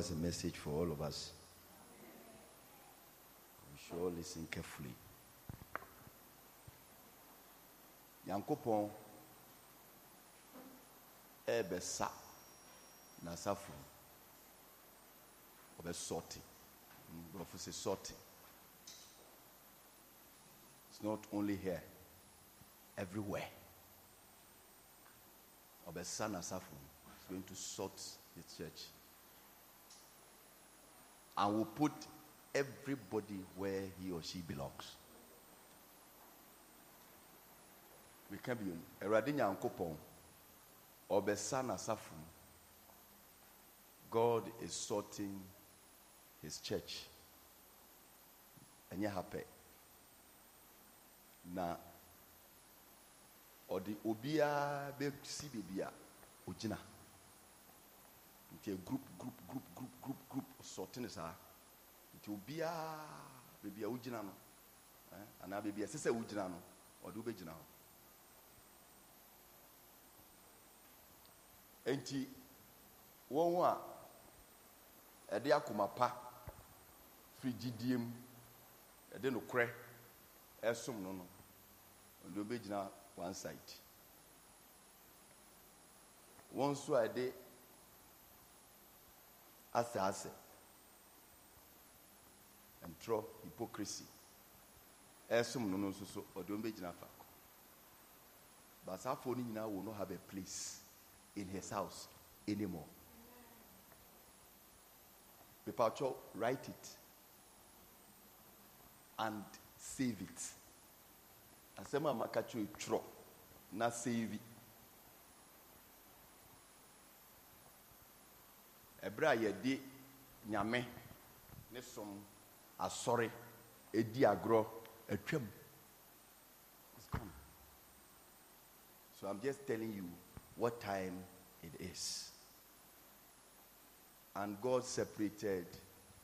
has a message for all of us. We should all listen carefully. Yankopɔn ɛbɛsa n'asafo. Ɔbɛsɔte. Nkurɔfo sɛ it's not only here. Everywhere. Ɔbɛsa n'asafo. Is going to sort the church and will put everybody where he or she belongs. We can be Awurade Nyankopɔn ɔbɛsa n'asafo mu. God is sorting his church. Ɛnyɛ ha pɛ. Na ɔde obiara bɛsi baabi a ogyina. nti group group group group group group sɔte ne saa. Nti obiara baabi a wogyina no anaa baabi a ɛsɛ sɛ wogyina no ɔde wobɛgyina hɔ. Enti wɔn a ɛde akoma pa firi gyidie mu ɛde nokorɛ ɛsom no no ɔde wobɛgyina one side. Wɔn nso a ɛde asase ntorɔ hypocrisy. Ɛsom no nso so ɔde wɔn bɛgyina faako basaafoɔ no nyinaa will not have a place in his house anymore. Pepatwɔ write it and save it. Asɛm a maka kyerɛ na save it. ɛberɛ nyame ne som asɔre. Edi agorɔ atwam. It's gone. so i'm just telling you what time it is. And god separated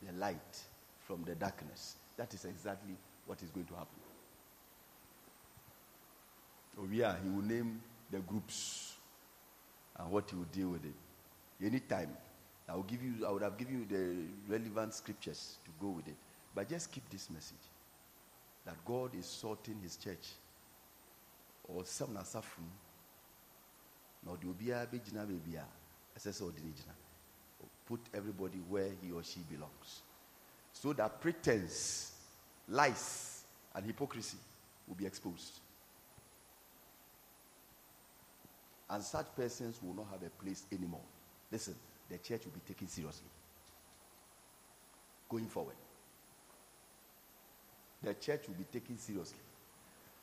the light from the darkness. That is exactly what is going to happen. Oh yeah he will name the groups and what he will deal with it. Anytime I will give you, I would have given you the relevant scriptures to go with it. But just keep this message that God is sorting his church. Or some na suffering. Na ɔde obiara bɛgyina baabi a ne gyina. Put everybody where he or she belongs. So that pretense, lies, and hypocrisy will be exposed. And such persons will not have a place anymore. Listen, the church will be taken seriously. Going forward. The church will be taken seriously.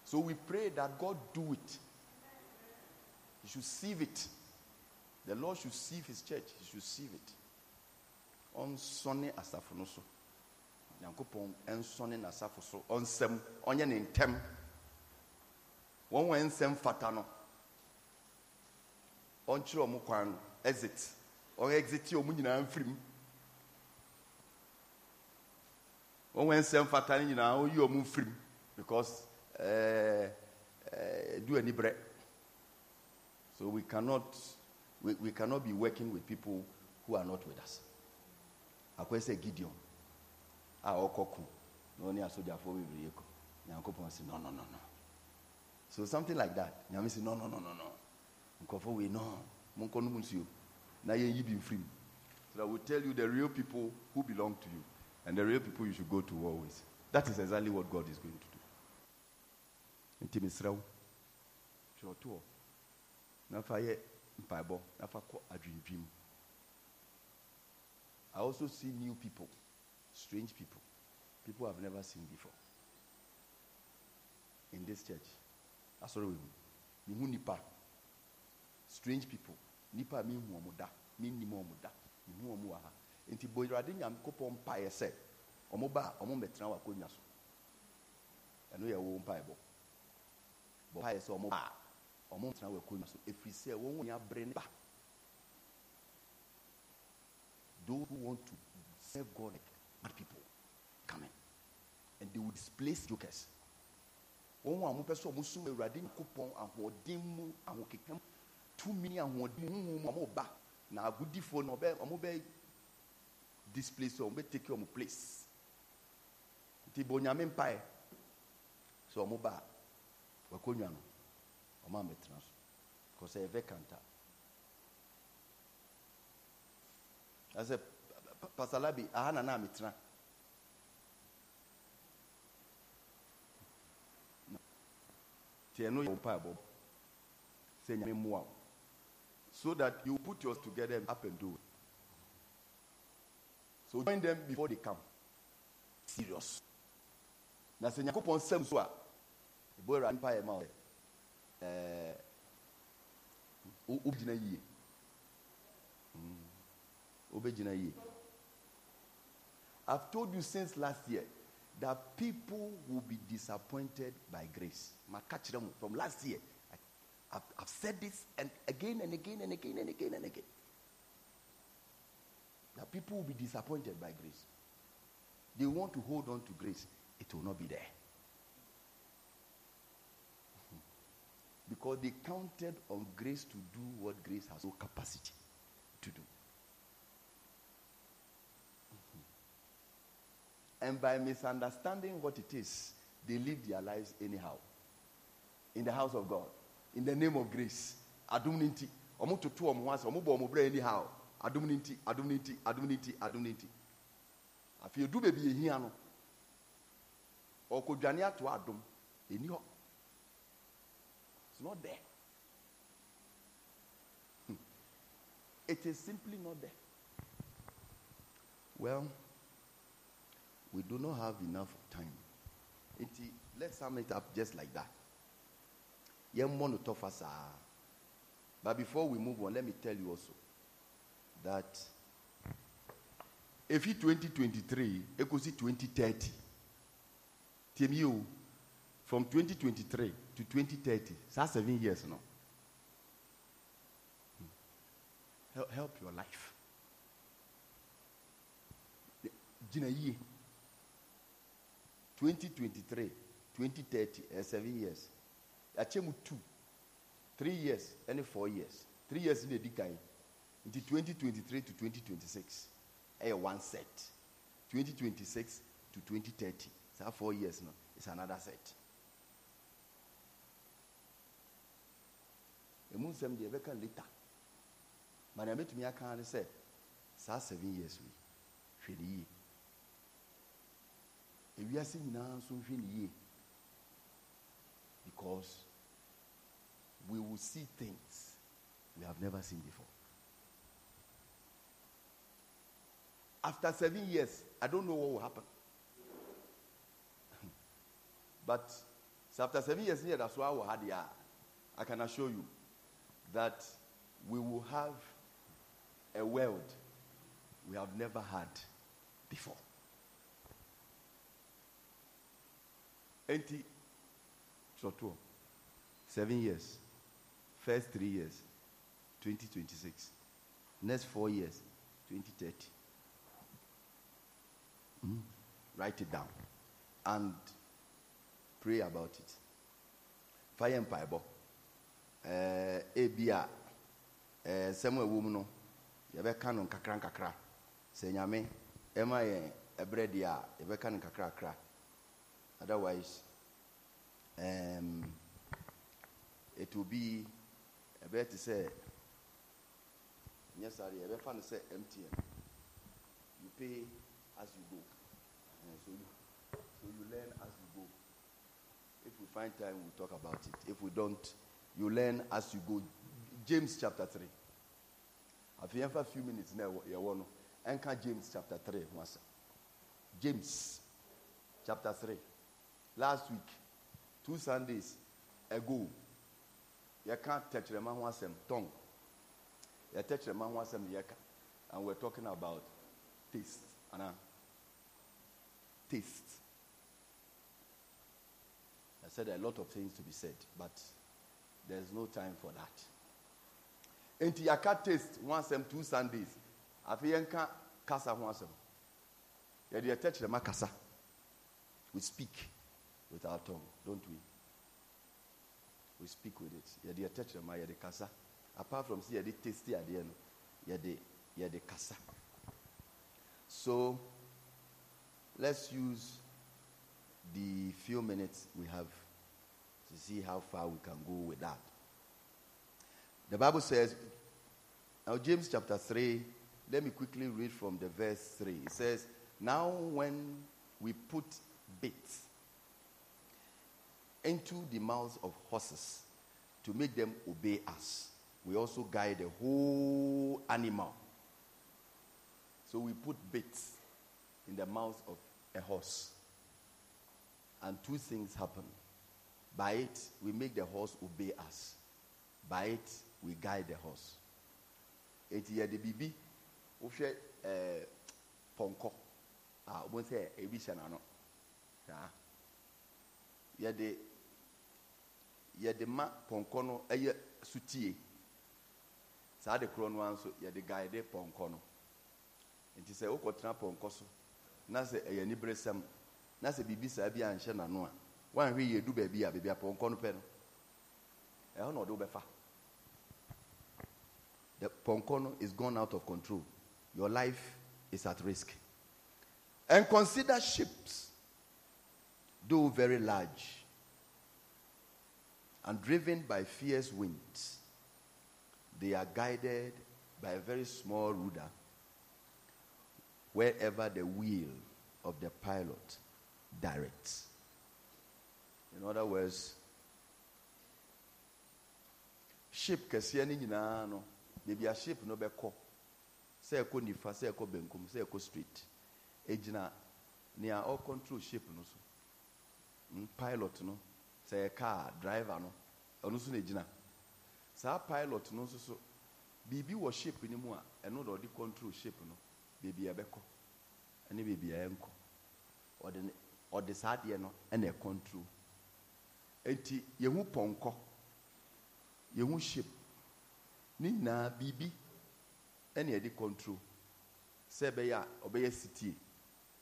So we pray that God do it. He should sieve it. The Lord should sieve his church. He should sieve it. On Sunday no so. Nyankopɔn nsɔne n'asafo so ɔnsɛm ɔnyɛ ne ntɛm wɔn wɔn nsɛm fata no ɔnkyerɛ kwan exit ɔn exit ɔmo nyinaa mfiri mu wɔn wɔn nsɛm fata no nyinaa ɔyi ɔmo mfiri mu because ɛɛ ɛɛ du ani brɛ so we cannot we, we cannot be working with people who are not with us. Akɔyɛ gideon. A ɔkɔ ko na ɔne asogyafoɔ bebree kɔ nyankopɔn sɛ no no no no. So something like that. Nyame sɛ no no no no no. Nkɔfo wei no. Monkɔ nom nsuo na yɛnyi bi mfiri mu so that will tell you the real people who belong to you and the real people you should go to war with. That is exactly what god is going to do. I also see new people strange people. People i've never seen before. In this church. Asɔre wɔ mu. Mehu nipa strange people. Nipa mehu wɔn da. Menim wɔn da. Mehu ha nti bɔ awurade nyankopɔn mpaeɛ sɛ wɔn ba a wɔn mmɛtena wɔ akonnwa so. Ɛno yɛ mpaeɛ bɔ bɔ mpaeɛ sɛ wɔn ba a wɔn mmɛtena wɔ akonnwa so efiri sɛ wɔn wɔn ne ba. Those who want to serve God like bad people coming and they will displace jokers. Wɔn a sɛ wɔn awurade nkopɔn ahoɔden mu mu tumi ahoɔden mu wɔn ba. Na agudifoɔ ɔbɛ wɔn bɛ displace wɔn bɛ take wɔn place. Nti bɔ onyame mpae. Sɛ wɔn ba. A wakonnwa no wɔn a mɛtena so kɔsɛ ɛvɛ kanta asɛ pasalabi aha na na mɛtena. tiɛ no yɛ wo mpaebɔ sɛ nyame wo. So that you put yours together and up and do it so join them before they come. Serious. Na sɛ nyankopɔn nsɛm so a ɛbɔ awurade mpaeɛ ma wo. Ɛɛ wogyina yie. Hmm. Wobɛgyina yie. I've told you since last year that people will be disappointed by grace. From last year, I, have I've said this and again and again and again and again and again. That people will be disappointed by grace. They want to hold on to grace, it will not be there. because they counted on grace to do what grace has no capacity to do. And by misunderstanding what it is, they live their lives anyhow. In the house of God. In the name of grace. Bo omo bre anyhow. Adum ninti. Adum ninti. Adum ninti. Adum ninti. Afi edu baby ehia no. Okodwane ato adum. Eni ho. It's not there. Hmm. It is simply not there. Well, we do not have enough time. Iti, let's sum it up just like that. But before we move on, let me tell you also that if 2023, it could see 2030. Team you from 2023 to 2030, that's seven years now. Help, help your life. Gina 2023, 2030, uh, seven years. Achemu two, three years, any four years. Three years in the decade. Into 2023 to 2026. A one set. 2026 to 2030. So four years now. It's another set. emu nsɛm deɛ ɛbɛka later ma nea mɛtumi aka ne sɛ saa seven years wi hwɛ ne yie ewiase nyinaa nso nhwɛ ne because we will see things we have never seen before after seven years i don't know what will happen but so after seven years here that's why we had here i can assure you that we will have a world we have never had before Enti, Soto, seven years. First three years, 2026. Next four years, 2030. Mm. Write it down and pray about it. Fire and Bible. Uh, ebia uh, sɛm a ɛwɔ mu no yɛbɛka no nkakra nkakra sɛ nyame ɛma yɛn ɛberɛ deɛ a yɛbɛka no nkakrakra Otherwise, um, it will be a better say, yes, sorry, a better say MTN. You pay as you go. So you, so you learn as you go. If we find time, we'll talk about it. If we don't, you learn as you go. James chapter 3. I've here for a few minutes now. You want to anchor James chapter 3. James chapter 3 last week, two Sundays, ago yɛka tɛkyerɛma ho asɛm tongue yɛtɛkyerɛma ho asɛm na yɛka and we're talking about taste anaa taste I said a lot of things to be said but there's no time for that. Nti yɛaka taste ho asɛm two sundays. Afei yɛnka kasa ho asɛm yɛde yɛtɛkyerɛma kasa we speak with our tongue don't we? We speak with it. Yɛde yɛtɛkyerɛma yɛde kasa. Apart from sɛ yɛde taste adeɛ no yɛde yɛde kasa. So let's use the few minutes we have to see how far we can go with that the bible says now james chapter 3 let me quickly read from the verse 3 it says now when we put bits into the mouths of horses to make them obey us. We also guide the whole animal. So we put bits in the mouth of a horse. And two things happen. By it, we make the horse obey us. By it, we guide the horse. Eti yɛ de bibi wohwɛ ɛɛ pɔnkɔ a wɔn sɛ ebi hyɛ n'ano saa yɛde yɛde ma pɔnkɔ no eh, ɛyɛ sutie saa de korɔ no ara yɛde gaade pɔnkɔ no nti sɛ wokɔtena pɔnkɔ so na sɛ ɛyɛ anibere sɛm na sɛ biribi saa bi anhyɛ n'ano a wanhwɛ yie du baabi a baabi a pɔnkɔ no pɛ no. Ɛhɔ na ɔde wobɛfa the pɔnkɔ no is gone out of control. Your life is at risk. And consider ships though very large and driven by fierce winds, they are guided by a very small rudder wherever the wheel of the pilot directs. In other words, ship kɛseɛ no nyinaa no baabi a ship no bɛkɔ sɛ ɛkɔ nifa sɛ ɛkɔ benkum sɛ ɛkɔ straight egyina nea ɔcontrol ship no so. Mm, pilot no sɛ car driver no ɔno nso na egyina pilot no nso so biribi wɔ ship no mu a ɛno control ship no beebi a ɛbɛkɔ ɛne beebi a ɛnkɔ ɔde ɔde saa adeɛ no ɛna ɛcontrol eti yehu pɔnkɔ yehu ship. Ne nyinaa biribi ɛna yɛde control. Sɛ ɛbɛyɛ a ɔbɛyɛ sitie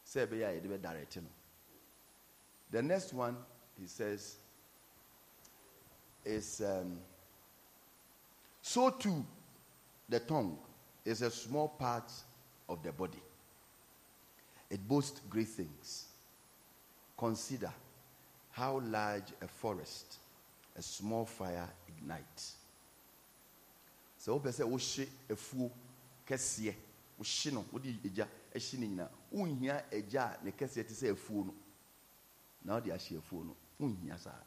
sɛ ɛbɛyɛ a yɛde bɛ direct no. The next one, he says, is um, so too the tongue is a small part of the body. It boasts great things. Consider how large a forest a small fire ignites. So, wopɛ sɛ wohye afuo kɛseɛ wohye no wode agya ahye no nyinaa wonhia agya a ne kɛseɛ te sɛ afuo no na ɔde ahyɛ afuo no nhia saa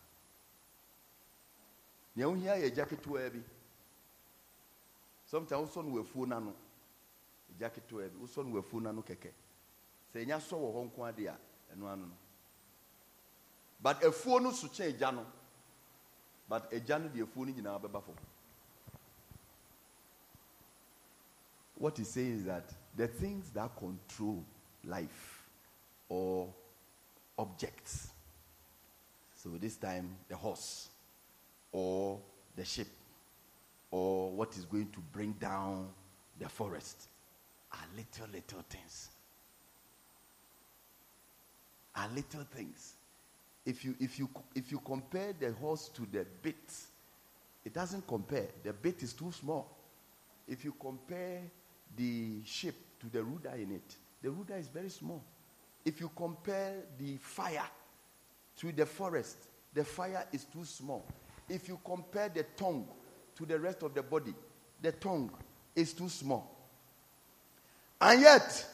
nea wohia yɛ agya ketewa bi sometimes wosɔ no wɔ n'ano agya ketewa bi wosɔ no wɔ afuo n'ano kɛkɛ sɛ ɛnya sɔ wɔ hɔ nko a ɛno ano no but afuo no so kyɛn agya no but agya no de afuo no nyinaa bɛba fam what he says is that the things that control life or objects. So this time, the horse, or the ship, or what is going to bring down the forest are little, little things. Are little things. If you, if, you, if you compare the horse to the bit, it doesn't compare. The bit is too small. If you compare the ship to the rudder in it, the rudder is very small. If you compare the fire to the forest, the fire is too small. If you compare the tongue to the rest of the body, the tongue is too small. And yet,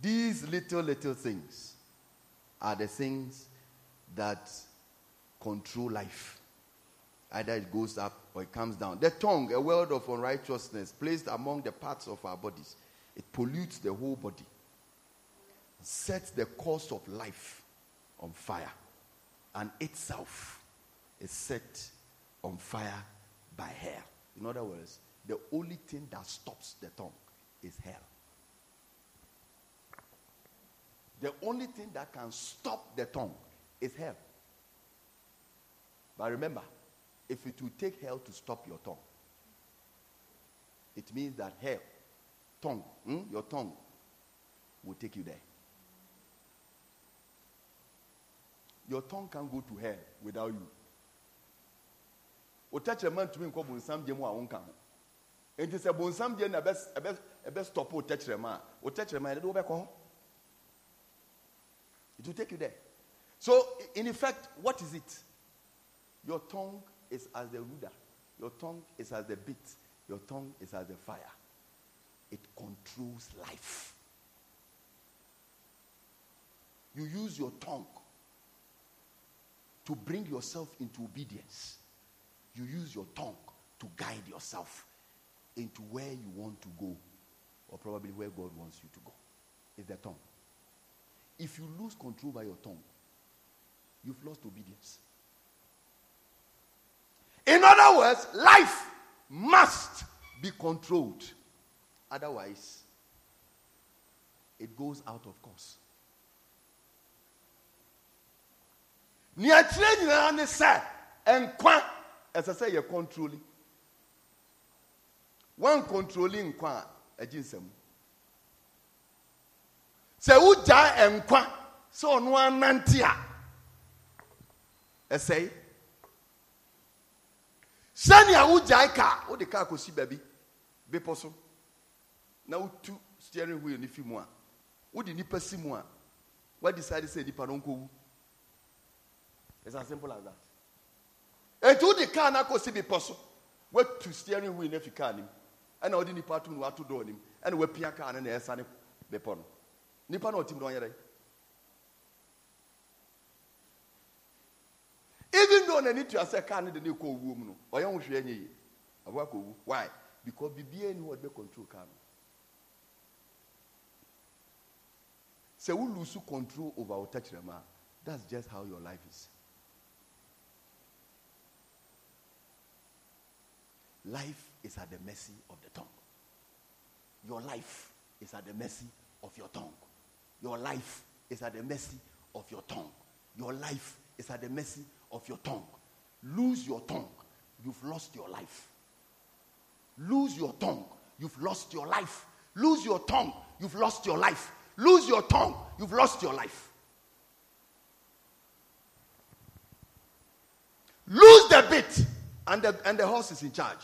these little, little things are the things that control life. Either it goes up or it comes down. The tongue, a world of unrighteousness placed among the parts of our bodies, it pollutes the whole body sets the course of life on fire and itself is set on fire by hell. In other words, the only thing that stops the tongue is hell. The only thing that can stop the tongue is hell. But remember, if it will take hell to stop your tongue, it means that hell, tongue, hmm, your tongue, will take you there. Your tongue can't go to hell without you. Otɛkyerɛma ntumi nkɔ bonsam gye mu a wonka ho. Nti sɛ bonsam gye na ɛbɛ stop otɛkyerɛma a otɛkyerɛma yɛde de wobɛkɔ hɔ. It will take you there. So, in effect, what is it? Your tongue is as the ruler. Your tongue is as the bit. Your tongue is as the fire. It controls life. You use your tongue to bring yourself into obedience. You use your tongue to guide yourself into where you want to go, or probably where God wants you to go. It's the tongue. If you lose control by your tongue, you've lost obedience. In other words, life must be controlled. Otherwise, it goes out of course. neakyerɛ nyinaa ne sɛ nkwa ɛsɛ sɛ yɛ controlling one controlling nkwa a agye nsɛm sɛ wogyaa nkwa sɛ ɔno anante a ɛsɛe sɛnea wogyae kaa wode kaa kɔsi baabi bepɔ so na wotu steering wheel no fi mu a wode nipa si mu a wadecide sɛ nipa no nkɔwu. It's as simple as that. Etu wode kaa no akɔsi bepɔ so watu steering wheel no afi kaa nim ɛna wode nipa atom no wato dɔɔ nim ɛna wapia kaa no na ɛsane bepɔ no nipa na ɔtim ɔnyɛ even though n'ani tua sɛ kaa no de ne kɔ owuo mu no ɔyɛ ho hwɛ nyɛ yie abo akɔ owu why? Because biribiara ni hɔ bɛ control kaa no. Sɛ wo lose control over wo tɛkyerɛma that's just how your life is. Life is at the mercy of the tongue. Your life is at the mercy of your tongue your life is at the mercy of your tongue your life is at the mercy of your tongue. Lose your tongue, you've lost your life. Lose your tongue, you've lost your life. Lose your tongue, you've lost your life. Lose your tongue, you've lost your life. Lose the bit, and the, and the horse is in charge.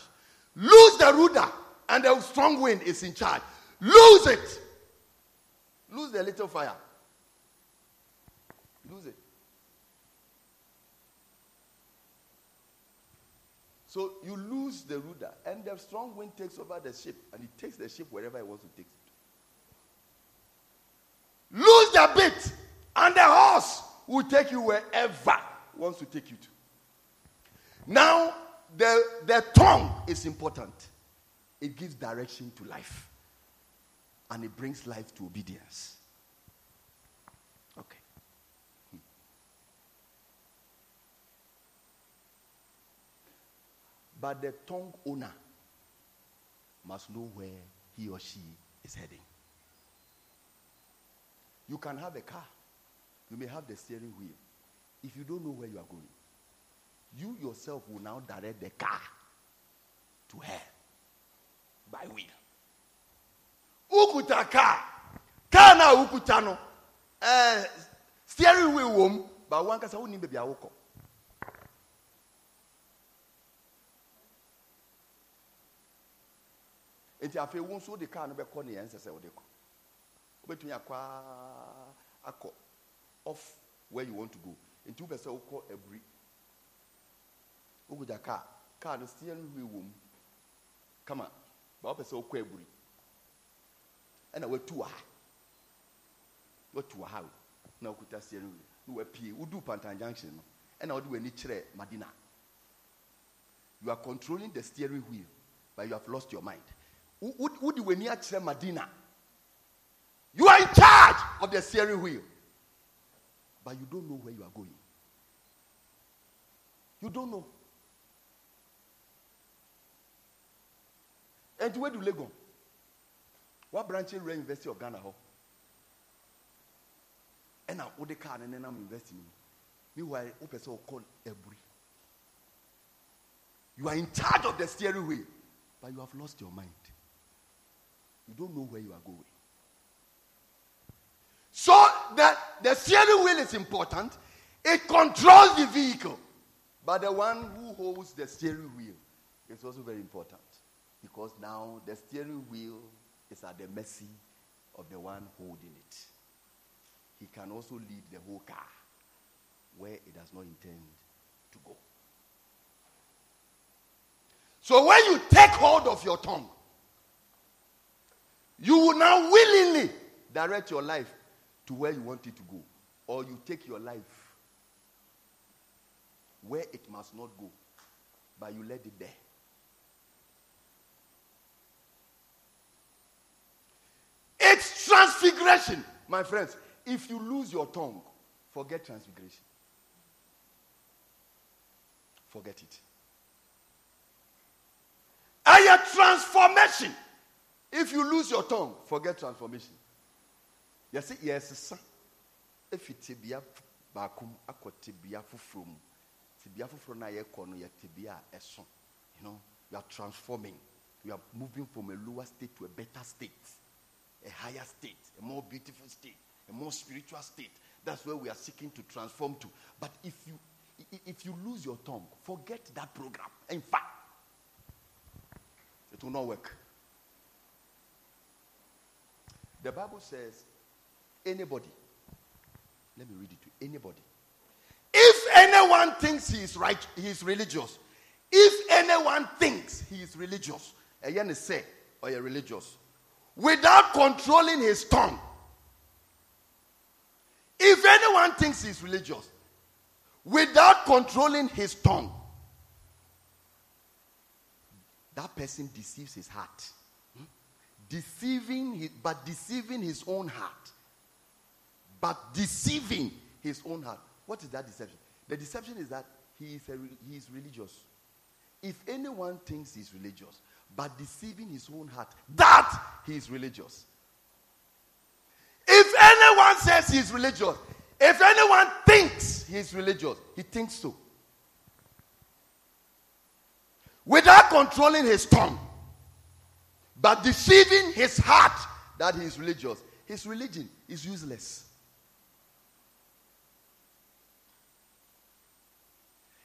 Lose the rudder, and the strong wind is in charge. Lose it. Lose the little fire. Lose it. So you lose the rudder, and the strong wind takes over the ship, and it takes the ship wherever it wants to take it. Lose the bit, and the horse will take you wherever it wants to take you to. Now, the, the tongue is important. It gives direction to life, and it brings life to obedience. Okay. Hmm. But the tongue owner must know where he or she is heading. You can have a car, you may have the steering wheel. If you don't know where you are going, you yourself will now direct the car to hell by wheel. Ukuta car, car na ukuta no, eh, steering wheel wom, but one kasa woni baby awoko. nti afei wo nso wode kaa no bɛkɔ ne yɛn nsɛ sɛ wode kɔ. Wobɛtumi akɔ akɔ off where you want to go. Nti wopɛ sɛ wokɔ aburi. Wogya kaa kaa no steering wheel wɔ mu. Kama ba wopɛ sɛ wokɔ aburi. Ɛna watu wɔ ha. Watu wɔ ha na wokuta steering wheel na wapie wodu pantang junction no. Ɛna wode w'ani kyerɛ madina. You are controlling the steering wheel but you have lost your mind. Wode w'ani akyerɛ madina. You are in charge of the steering wheel. But you don't know where you are going. You don't know. And where do Lego? What branch in University of Ghana? And now, what the car and then I'm investing in. Meanwhile, open so called Ebri. You are in charge of the steering wheel, but you have lost your mind. You don't know where you are going. So that the steering wheel is important. It controls the vehicle. But the one who holds the steering wheel is also very important. Because now the steering wheel is at the mercy of the one holding it. He can also lead the whole car where it does not intend to go. So when you take hold of your tongue, you will now willingly direct your life to where you want it to go. Or you take your life where it must not go, but you let it there. It's transfiguration, my friends. If you lose your tongue, forget transfiguration. Forget it. A transformation. If you lose your tongue, forget transformation. Yes, yes, sir. If it's tibia bakum akɔ tibia foforɔ mu tibia foforɔ na no yɛ tibia ɛso you know you are transforming you are moving from a lower state to a better state a higher state a more beautiful state a more spiritual state that's where we are seeking to transform to but if you if you lose your tongue forget that program in fact it will not work the bible says anybody let me read it to. Anybody. If anyone thinks he is right, he is religious. If anyone thinks he is religious, again say, or you're religious, without controlling his tongue. If anyone thinks he's religious, without controlling his tongue, that person deceives his heart. Hmm? Deceiving his, but deceiving his own heart but deceiving his own heart. What is that deception? The deception is that he is, a, he is religious. If anyone thinks he's religious, but deceiving his own heart, that he is religious. If anyone says he is religious, if anyone thinks he is religious, he thinks so. Without controlling his tongue, but deceiving his heart that he is religious, his religion is useless.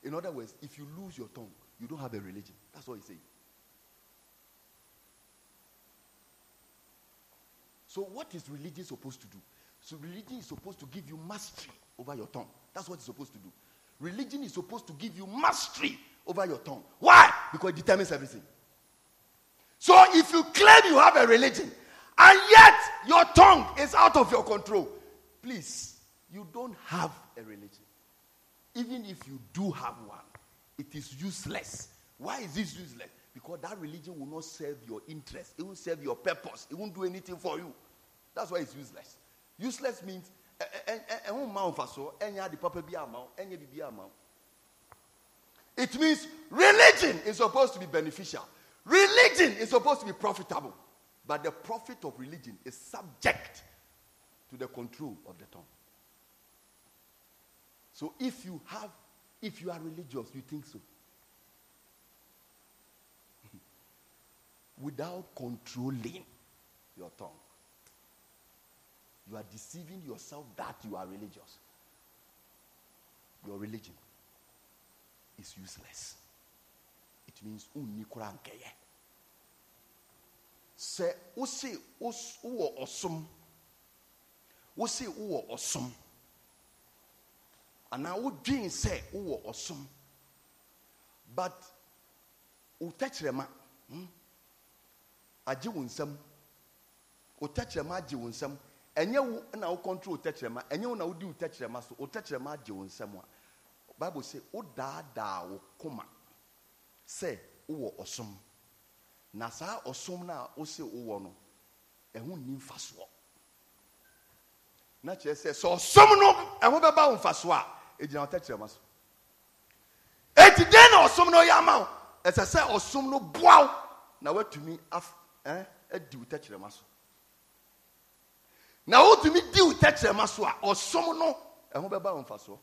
In other words, if you lose your tongue, you don't have a religion. That's what he's saying. So, what is religion supposed to do? So, religion is supposed to give you mastery over your tongue. That's what it's supposed to do. Religion is supposed to give you mastery over your tongue. Why? Because it determines everything. So, if you claim you have a religion and yet your tongue is out of your control, please, you don't have a religion even if you do have one, it is useless. Why is this useless? Because that religion will not serve your interest. It won't serve your purpose. It won't do anything for you. That's why it's useless. Useless means it means religion is supposed to be beneficial. Religion is supposed to be profitable. But the profit of religion is subject to the control of the tongue. So if you have, if you are religious, you think so. Without controlling your tongue, you are deceiving yourself that you are religious. Your religion is useless. It means unikurankeye. Sɛ wosi wowɔ ɔsom wosi wowɔ ɔsom anaa wodwen sɛ wowɔ ɔsom but wo tɛkyerɛma hmm, agye wo nsam wo tɛkyerɛma agye wo nsam ɛnyɛ wo na wo control tɛkyerɛma ɛnyɛ wo na wodi wo tɛkyerɛma so. Wo tɛkyerɛma agye wo nsam a bible sɛ wodaadaa wo koma sɛ wowɔ ɔsom. Na saa ɔsom no a wose wowɔ no ɛho nni mfasoɔ. Na kyerɛ sɛ sɛ ɔsom no ɛho bɛba wo mfasoɔ a ɛgyina wo tɛkyerɛma so. Eti den na ɔsom no yɛ ama wo? Ɛsɛ sɛ ɔsom no boa wo na woatumi adi wo tɛkyerɛma so. Na wotumi di wo tɛkyerɛma so a ɔsom no ɛho bɛba wo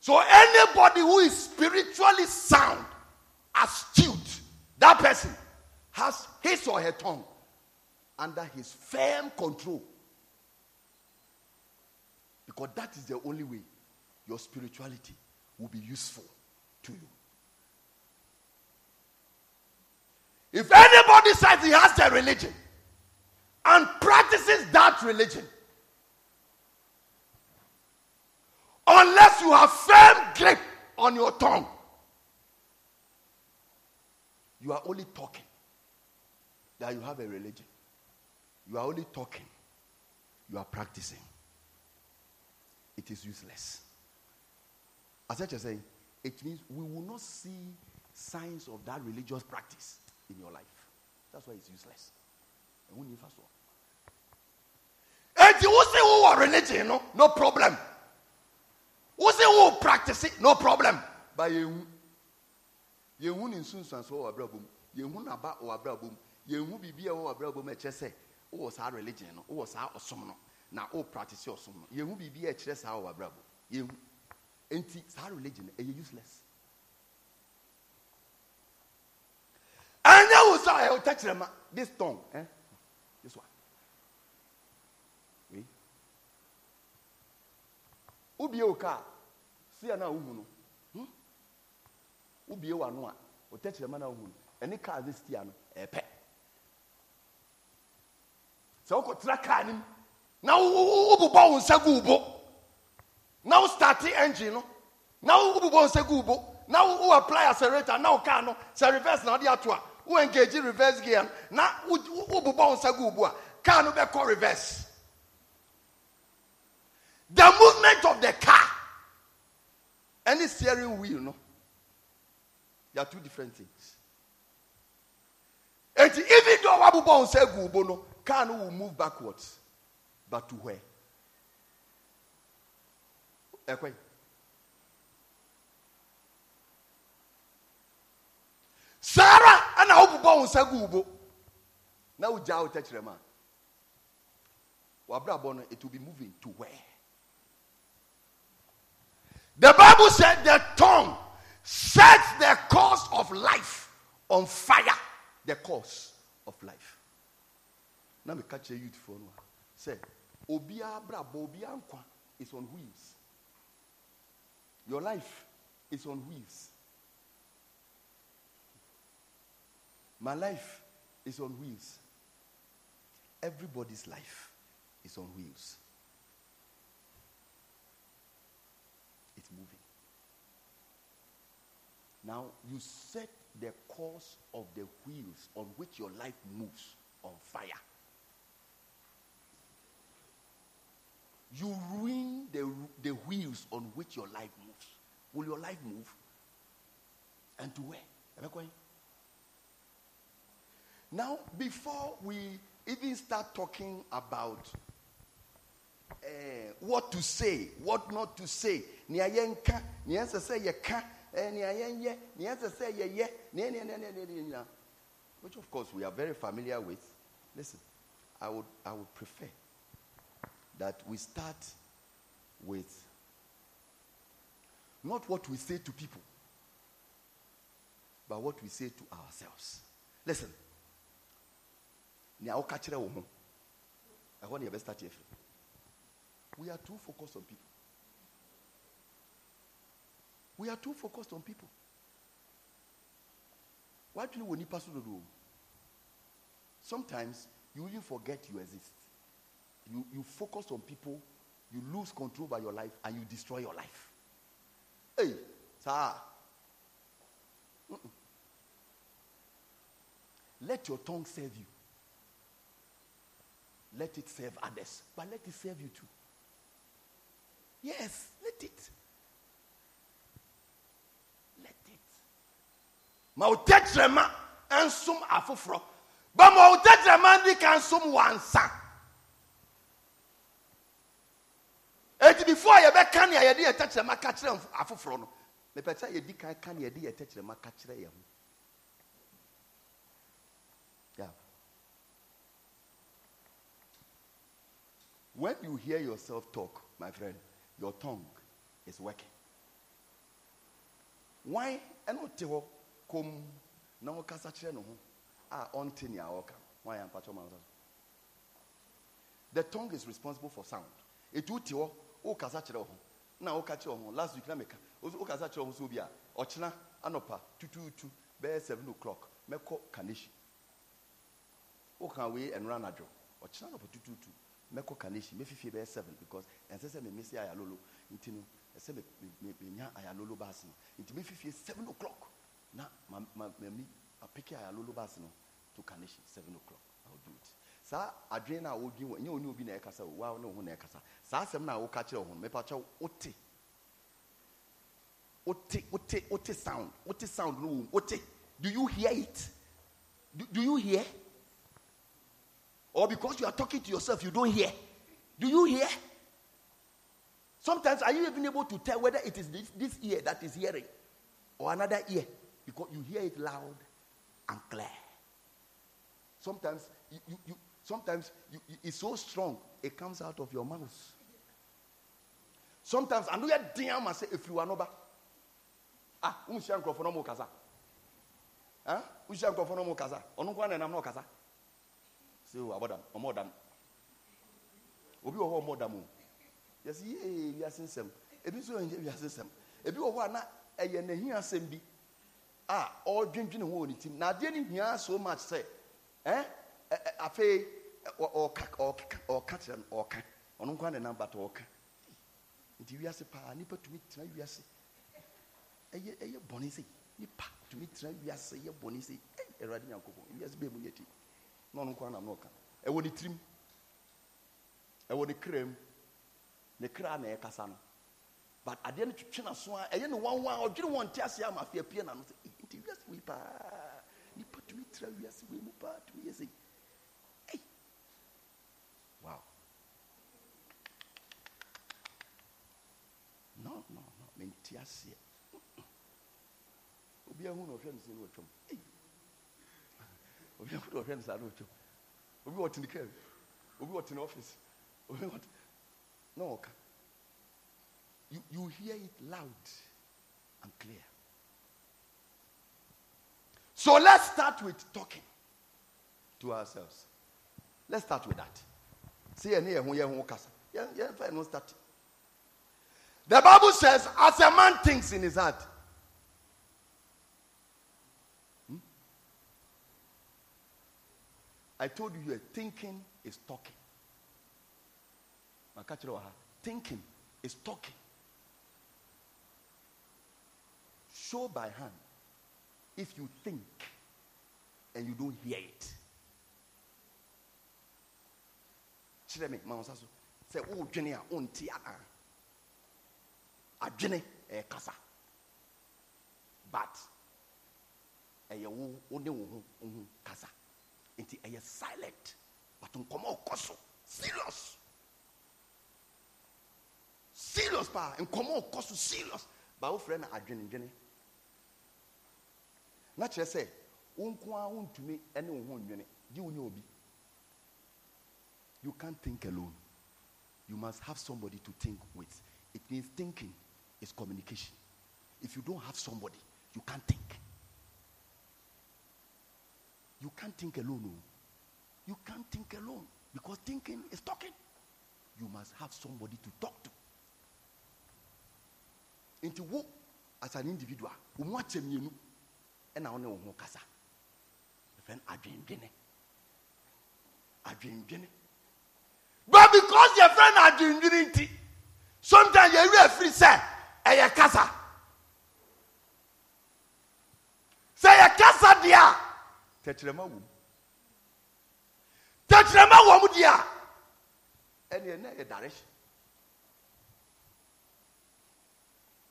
so anybody who is spiritually sound astute that person has his or her tongue under his firm control. Because that is the only way your spirituality will be useful to you. If anybody says he has a religion and practices that religion. Unless you have firm grip on your tongue you are only talking that you have a religion. You are only talking. You are practicing. It is useless. As I just saying it means we will not see signs of that religious practice in your life. That's why it's useless and you will say who are religion no no problem. Who say who practice it no problem. But you yɛnhu ne nsunsuanso wɔ abrabɔ mu yɛnhu n'aba wɔ abrabɔ mu yɛnhu biribi a ɛwɔ abrabɔ mu ɛkyerɛ sɛ wowɔ saa religion no wowɔ saa ɔsom no na wo practice ɔsom no. Yɛnhu biribi a ɛkyerɛ saa wɔ abrabɔ yɛnhu nti saa religion no ɛyɛ useless. Ɛnyɛ wo sɛ ɛyɛ wo tɛkyerɛma this tongue eh? this one wobie wo kaa sia na wohu no. Wobie w'ano a wotɛkyerɛma no wohu no. Ɛne kaa ne stia no ɛpɛ sɛ wokɔtena kaa no mu na wobobɔ wo nsa gu bo na wo starte engine no na wobobɔ wo nsa na wo apply accelerator na wo kaa no sɛ reverse na wode ato a wo engage reverse gear no na wobobɔ wo nsa a kaa no bɛkɔ the movement of the car any steering wheel no they are two different things. And even though Wabubon said Gubono, car will move backwards. But to where? Ekwe. Sarah and Wabubon said Gubo. Now Jao touch the man. Wabrabon, it will be moving to where? The Bible said the tongue sets the course of life on fire. The course of life. Now me catch a youth for one. Say, Obia brabo obia is on wheels. Your life is on wheels. My life is on wheels. Everybody's life is on wheels. It's moving. Now you set the course of the wheels on which your life moves on fire. You ruin the, the wheels on which your life moves. Will your life move? And to where? Am I going? Now, before we even start talking about uh, what to say, what not to say, nea yɛnka, which of course we are very familiar with. Listen, I would I would prefer that we start with not what we say to people, but what we say to ourselves. Listen, we are too focused on people we are too focused on people wadwene wɔ nipa so dodo o sometimes you even forget you exist you, you focus on people you lose control by your life and you destroy your life hey Mm-mm. let your tongue serve you let it serve others, but let it serve you too. Yes, let it. Let it. Ma wo tɛkyerɛma nsom afoforɔ ba ma wo tɛkyerɛma ndi ka nsom wansa. Eti before yɛbɛka nea yɛde yɛ tɛkyerɛma ka kyerɛ afoforɔ no. Mepɛ sɛ yɛdi kan ka nea yɛde yɛ tɛkyerɛma ka kyerɛ yɛn ho. When you hear yourself talk my friend your tongue is working. Wan ɛna ɔte kom na ɔkasa kyerɛ ne ho. Ah, a ɔnte nea ɔka wan yɛ ɔma nsa so the tongue is responsible for sound. Etu wote hɔ ɔkasa kyerɛ ho. Na ɔka kyerɛ ho. Last week na meka ɔkasa kyerɛ ho so bi a ɔkyena anɔpa tutuutu bɛyɛ seven o'clock mɛkɔ Kaneshie. Ɔka wei ɛnura anadwo ɔkyena anɔpa tutuutu mɛkɔ Kaneshie. Mɛfifie bɛyɛ seven because ɛnsɛ sɛ mɛmɛsi ayalolo. Nti no ɛsɛ mɛnya ayalolo baasi no. Nti mɛfifie seven o'clock na ma ma mɛmi apeke ayalolo baasi no to Kaneshie seven o'clock. I will do it. Saa adwene na wodwin wɔ nye oni obi na ɛkasa o wa ne ho na ɛkasa saa asɛm na woka kyerɛ ho no mɛpa kyɛw wote wote wote sound wote sound no wɔ wote do you hear it? Do, do you hear? Or because you are talking to yourself you don't hear. Do you hear? Sometimes are you even able to tell whether it is this, this ear that is hearing or another ear because you hear it loud and clear. Sometimes you, you, you sometimes you, you, it's so strong it comes out of your mouth. Sometimes I know you're damn say if you are not ah unhyia nkurɔfoɔ no mo kasa ah unhyia nkurɔfoɔ no mo kasa ɔno nko na nam na ɔkasa sɛ o abɔdam ɔmɔ dam. Obi wɔ hɔ ɔmɔ dam o. Yɛsɛ yee wiase nsɛm ebi nso yɛ wiase nsɛm ebi wɔ hɔ a na ɛyɛ n'ahi asɛm bi a ɔredwendwene ho wɔ ne tim na adeɛ no hia so much sɛ afei ɔka kyerɛ no ɔka. Ɔno nko na nam bata ɔka. Nti wiase paa nipa tumi tena wiase. Ɛyɛ ɛyɛ bɔnne sɛ nipa tumi tena wiase ɛyɛ bɔnne sɛ ɛwurade nyankopɔn wiase bɛɛ mu yɛ ti? Na ɔno nko na nam na ɔka. Ɛwɔ ne tirim. Ɛwɔ ne kra mu ne kra na ɛkasa no. But adeɛ no twitwe na so a ɛyɛ ne wanwa ɔdwene wɔn nte ase ama afei apue na no sɛ "Eh, nti wei nipa tumi tena wiase wei mu wow. No no no. Mente aseɛ obi ahu na ɔhwɛ no sɛ ne wɔtwam Ei. obi ahu na ɔhwɛ no saa ne wɔtwam obi wɔte ne kaa obi wɔte office. Obi wɔte na ɔka. You, you hear it loud and clear so let's start with talking to ourselves let's start with that yɛn yɛn fa yɛn ho start the bible says as a man thinks in his heart Hmm? I told you here, thinking is talking. Thinking is talking. Show by hand if you think and you don't hear it. Kyerɛ me, ma wo nsa so. Sɛ wodwene a wonte anaa. Adwene ɛyɛ kasa. But eh, ɛyɛ wo wo ne wo ho kasa. Nti eh, ɛyɛ silent. But nkɔmɔ ɔkɔ so. Serious. serious paa nkɔmɔ ɔkɔ so serious ba wofrɛ no adwenedwene na kyerɛ sɛ wo nko wontumi ne wo ho ndwene gye wo obi. You can't think alone. You must have somebody to think with. It means thinking is communication. If you don't have somebody you can't think. You can't think alone oh. you can't think alone because thinking is talking. You must have somebody to talk to. Nti wo as an individual ɛna wo ne wo ho kasa. Ɛfɛ no adwendwene. Adwendwene. But because yɛfrɛ no adwendwene nti sometimes yɛwerɛ afiri sɛ ɛyɛ kasa. Sɛ yɛ kasa deɛ a tɛkyerɛma wɔ mu tɛkyerɛma wɔ mu deɛ a ɛneɛ na ɛyɛ direction.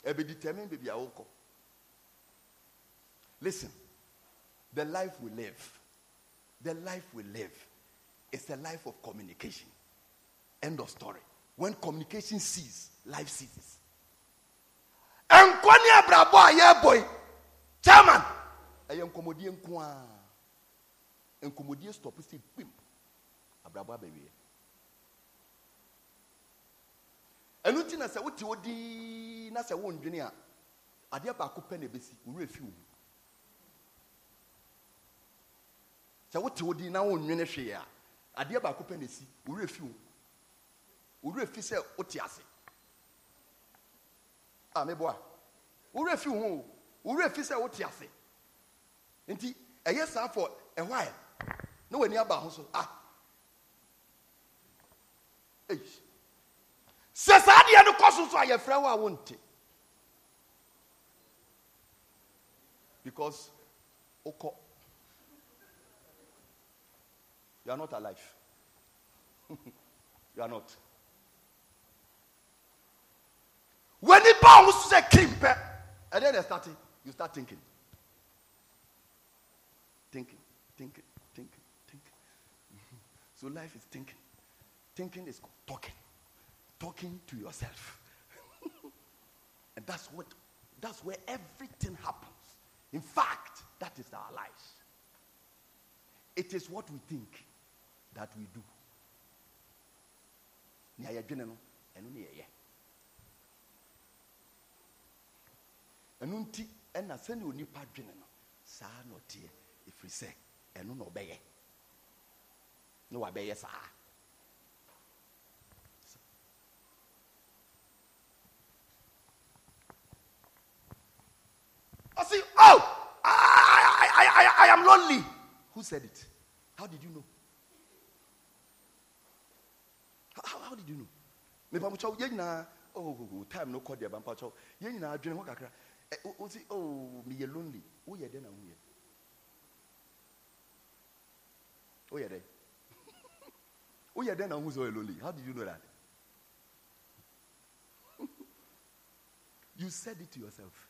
Ɛbɛ determine baby a wokɔ listen the life we live the life we live is a life of communication. End of story. When communication ceases, life ceases. nkɔ abrabɔ a yɛbɔ yi chairman. Ɛyɛ nkɔmɔdie nko a nkɔmɔdie stop si pim abrabɔ abɛwie. Ɛnu ti na sɛ wote wo dii na sɛ wo ndwene a adeɛ baako pɛ na ebesi owurɛ fi wo sɛ wote wo dii na wo ndwene hwee a adeɛ baako pɛ na esi. Owurɛ fi wo. Owurɛ fi sɛ wote ase. A meboa. Owurɛ fi wo ho. Owurɛ fi sɛ wote ase. Nti ɛyɛ saa fɔ ɛhɔ a na w'ani aba ho so. Ah eyi sɛ saa adeɛ no kɔ so so a yɛfrɛ wo a wonte. Because wokɔ you are not alive. You are not. Ho so sɛ krim pɛ ɛdeɛ na starte you start thinking. Thinking thinking thinking thinking. So life is thinking. Thinking is talking. Talking to yourself. and that's what that's where everything happens. In fact, that is our lives. It is what we think that we do. Nea yɛdwene no, ɛno ne yɛyɛ. ɛno nti ɛna sɛnea onipa dwene no saa na ɔteɛ ɛfiri sɛ ɛno na ɔbɛyɛ na wabɛyɛ saa I say, oh, I, I, I, I am lonely. Who said it? How did you know? How, how did you know? mepamukyɛw yɛn nyinaa oh, oh, oh time no kɔ deɛ bampakyɛw yɛn nyinaa adwene ho kakra. Eh, o si oh meyɛ lonely. Woyɛ dɛ na woyɛ woyɛ dɛ woyɛ dɛ na wohu sɛ lonely. How did you know that? You said it to yourself.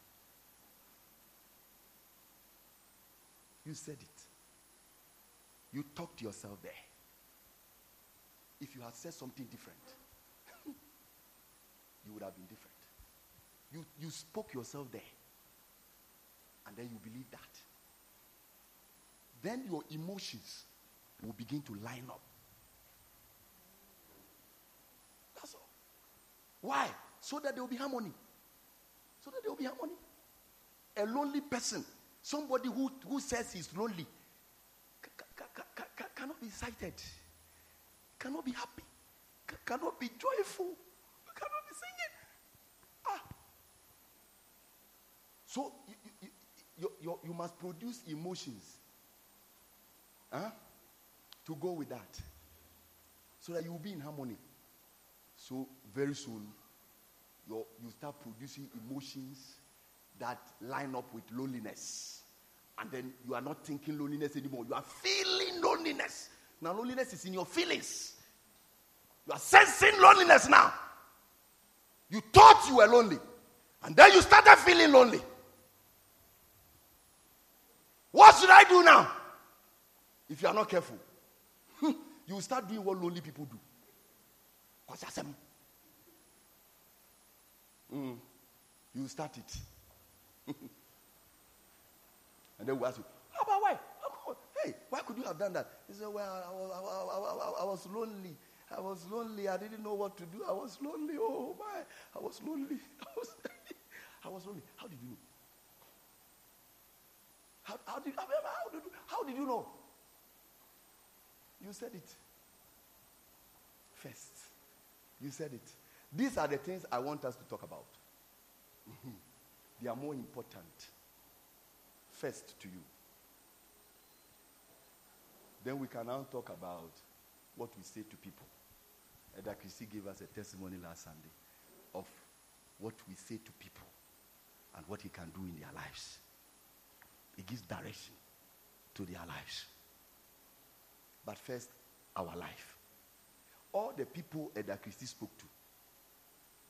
You said it. You talked to yourself there. If you had said something different, you would have been different. You, you spoke yourself there. And then you believe that. Then your emotions will begin to line up. That's all. Why? So that there will be harmony. So that there will be harmony. A lonely person Somebody who, who says he's lonely cannot be excited, cannot be happy, cannot be joyful, you cannot be singing. Ah. So you, you, you, you, you must produce emotions huh, to go with that so that you will be in harmony. So very soon, you start producing emotions that line up with loneliness. And then you are not thinking loneliness anymore. You are feeling loneliness. Now, loneliness is in your feelings. You are sensing loneliness now. You thought you were lonely. And then you started feeling lonely. What should I do now? If you are not careful, you will start doing what lonely people do. Mm. You start it. and then we ask you, how about why? Hey, why could you have done that? He said, well, I I, I was lonely. I was lonely. I didn't know what to do. I was lonely. Oh my, I was lonely. I was, I was lonely. How did you know? How, how, did, how, did, how did you know? You said it. First. You said it. These are the things I want us to talk about. Mm-hmm. They are more important first to you. Then we can now talk about what we say to people. Eda Christie gave us a testimony last Sunday of what we say to people and what he can do in their lives. It gives direction to their lives. But first, our life. All the people Eda Christie spoke to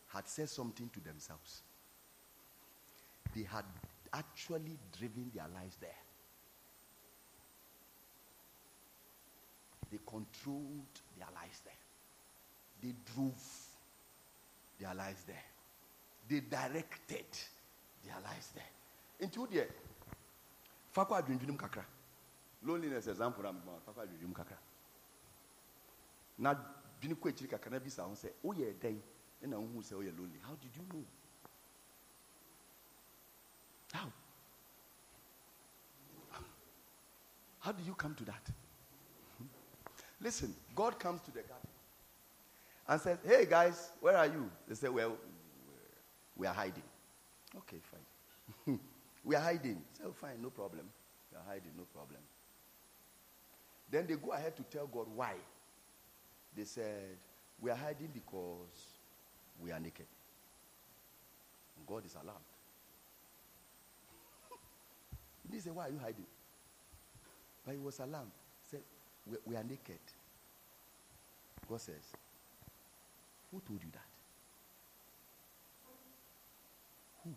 had said something to themselves they had actually driven their lives there. They controlled their lives there. They drove their lives there. They directed their lives there. Into there. Fakwa adwendwenem kakra. Loneliness example am fakwa adwendwenem kakra. Na dwene kɔ akyiri kakra na bisa ho sɛ woyɛ dɛn lonely. How did you know? How? How do you come to that? Hmm? Listen, God comes to the garden and says, Hey guys, where are you? They say, Well, we are hiding. Okay, fine. we are hiding. So oh, fine, no problem. We are hiding, no problem. Then they go ahead to tell God why. They said, We are hiding because we are naked. And God is alarmed. he said, Why are you hiding? But he was alarmed. He said, we, we are naked. God says, Who told you that? Who?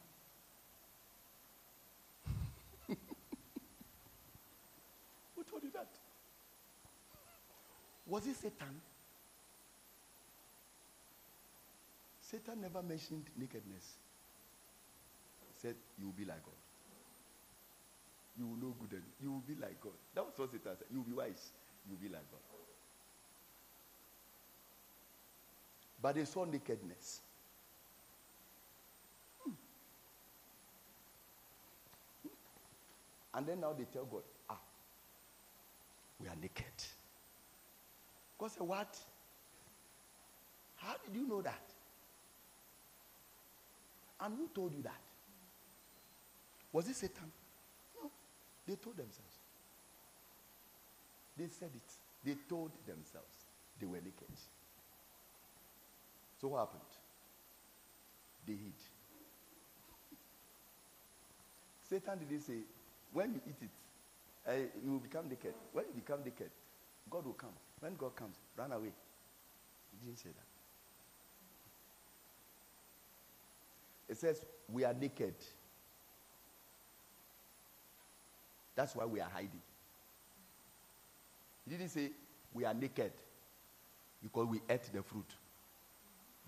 Who told you that? Was it Satan? Satan never mentioned nakedness. He said, You will be like God. You will know good and you will be like God. That was what Satan said. You will be wise. You will be like God. But they saw nakedness. Hmm. And then now they tell God, ah, we are naked. God said, what? How did you know that? And who told you that? Was it Satan? No. They told themselves. They said it. They told themselves they were naked. So what happened? They hid. Satan didn't say, when you eat it, uh, you will become naked. When you become naked, God will come. When God comes, run away. He didn't say that. It says, we are naked. That's why we are hiding. He didn't say, we are naked because we ate the fruit.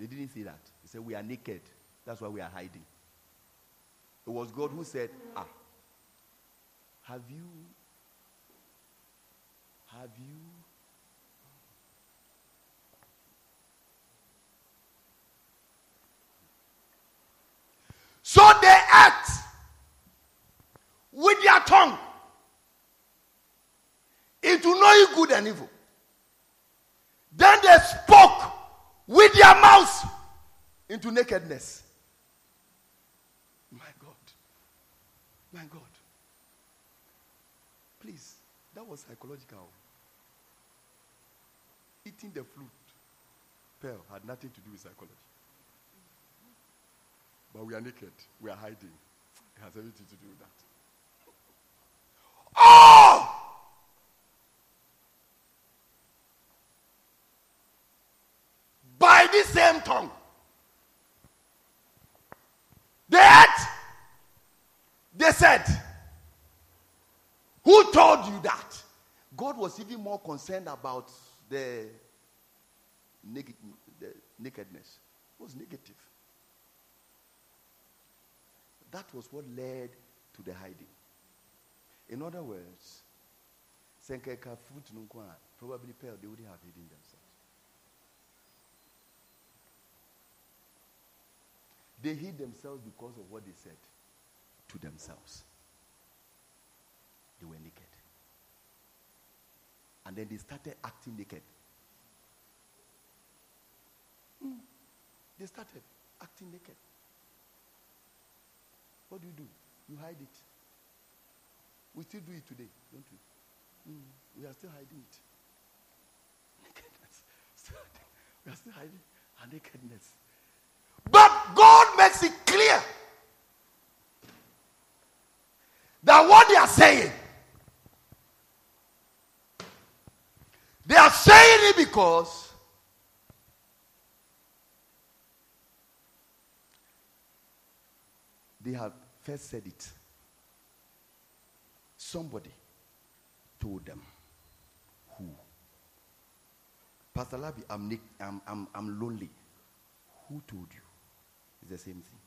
They didn't see that. He said, We are naked. That's why we are hiding. It was God who said, Ah, have you, have you, so they act with their tongue into knowing good and evil. Then they spoke with their mouths into nakedness. My God. My God. Please, that was psychological. Eating the fruit, pearl, had nothing to do with psychology. But we are naked. We are hiding. It has everything to do with that. Oh! by tongue. They they said, Who told you that? God was even more concerned about the, naked, the nakedness. It was negative. That was what led to the hiding. In other words, probably pearl, they would have hidden themselves. They hid themselves because of what they said to themselves. They were naked. And then they started acting naked. Mm. They started acting naked. What do you do? You hide it. We still do it today, don't we? Mm. We are still hiding it. Nakedness. we are still hiding our nakedness. But God makes it clear that what they are saying, they are saying it because they have first said it. Somebody told them. Who? Pastor Labi, I'm, I'm, I'm, I'm lonely. Who told you? The same thing.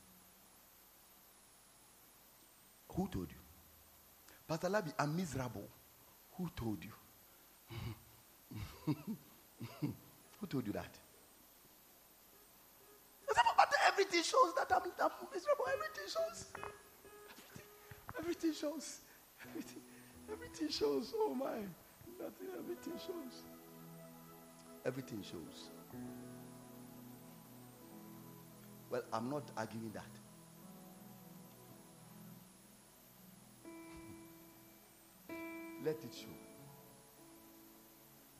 Who told you? Pastor Labi, I'm miserable. Who told you? Who told you that? But everything shows that I'm, I'm miserable. Everything shows. Everything, everything shows. Everything, everything shows. Oh my. Nothing, everything shows. Everything shows. Well, I'm not arguing that. Let it show.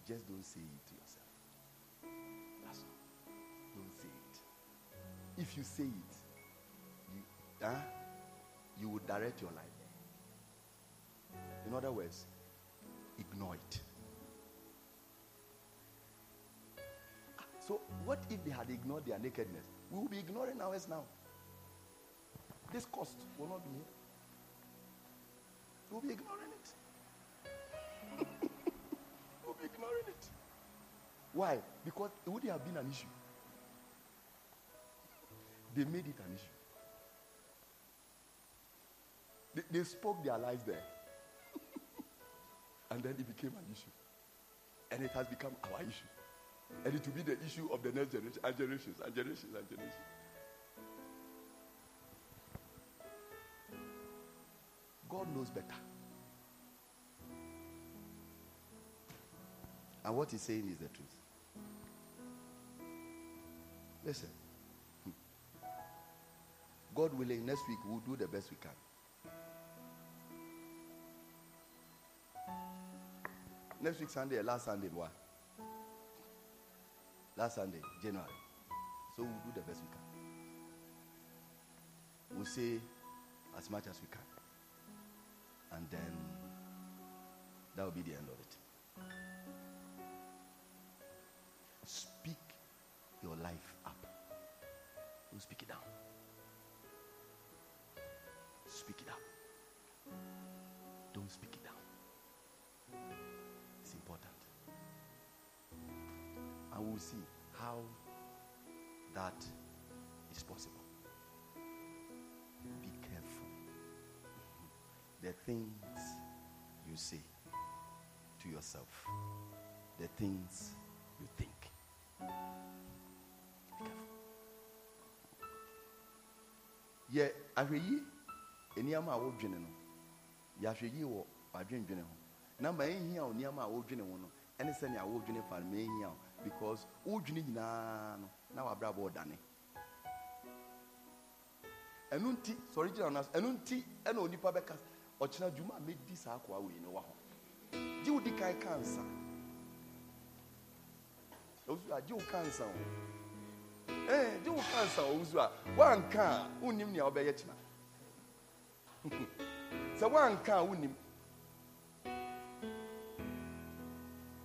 Just don't say it to yourself. That's all. Don't say it. If you say it, you, huh, you will direct your life. In other words, ignore it. Ah, so, what if they had ignored their nakedness? We will be ignoring ours now. This cost will not be here. We'll be ignoring it. we'll be ignoring it. Why? Because it would have been an issue. They made it an issue. They, they spoke their lives there. and then it became an issue. And it has become our issue. And it will be the issue of the next generation and generations and generations and generations. God knows better. And what he's saying is the truth. Listen. Hmm. God willing, next week we'll do the best we can. Next week, Sunday, last Sunday, what? Last Sunday, January. So we'll do the best we can. We'll say as much as we can. And then that will be the end of it. Speak your life up. Don't speak it down. Speak it up. And we'll see how that is possible. Be careful. The things you say to yourself, the things you think. Be careful. Yeah, ahwɛ yi nneɛma a wodwene no yɛahwɛ yi wɔ adwendwene ho na ma ɛnhia wo nneɛma a wodwene ho no ɛne sɛnea wodwene fa no ma ɛnhia wo because wodwene nyinaa no na wabrabɔ ɔdane ɛno nti sɔre gyina no ɛno nti ɛna onipa bɛka ɔkyena dwuma a mɛdi saa akoa wei no wɔ hɔ gye wo di kan kansa ɔsu a gye wo kansa o. Ee gye wo kansa o ɔsu a woanka a wonnim nea wobɛyɛ kyena sɛ woanka a wonnim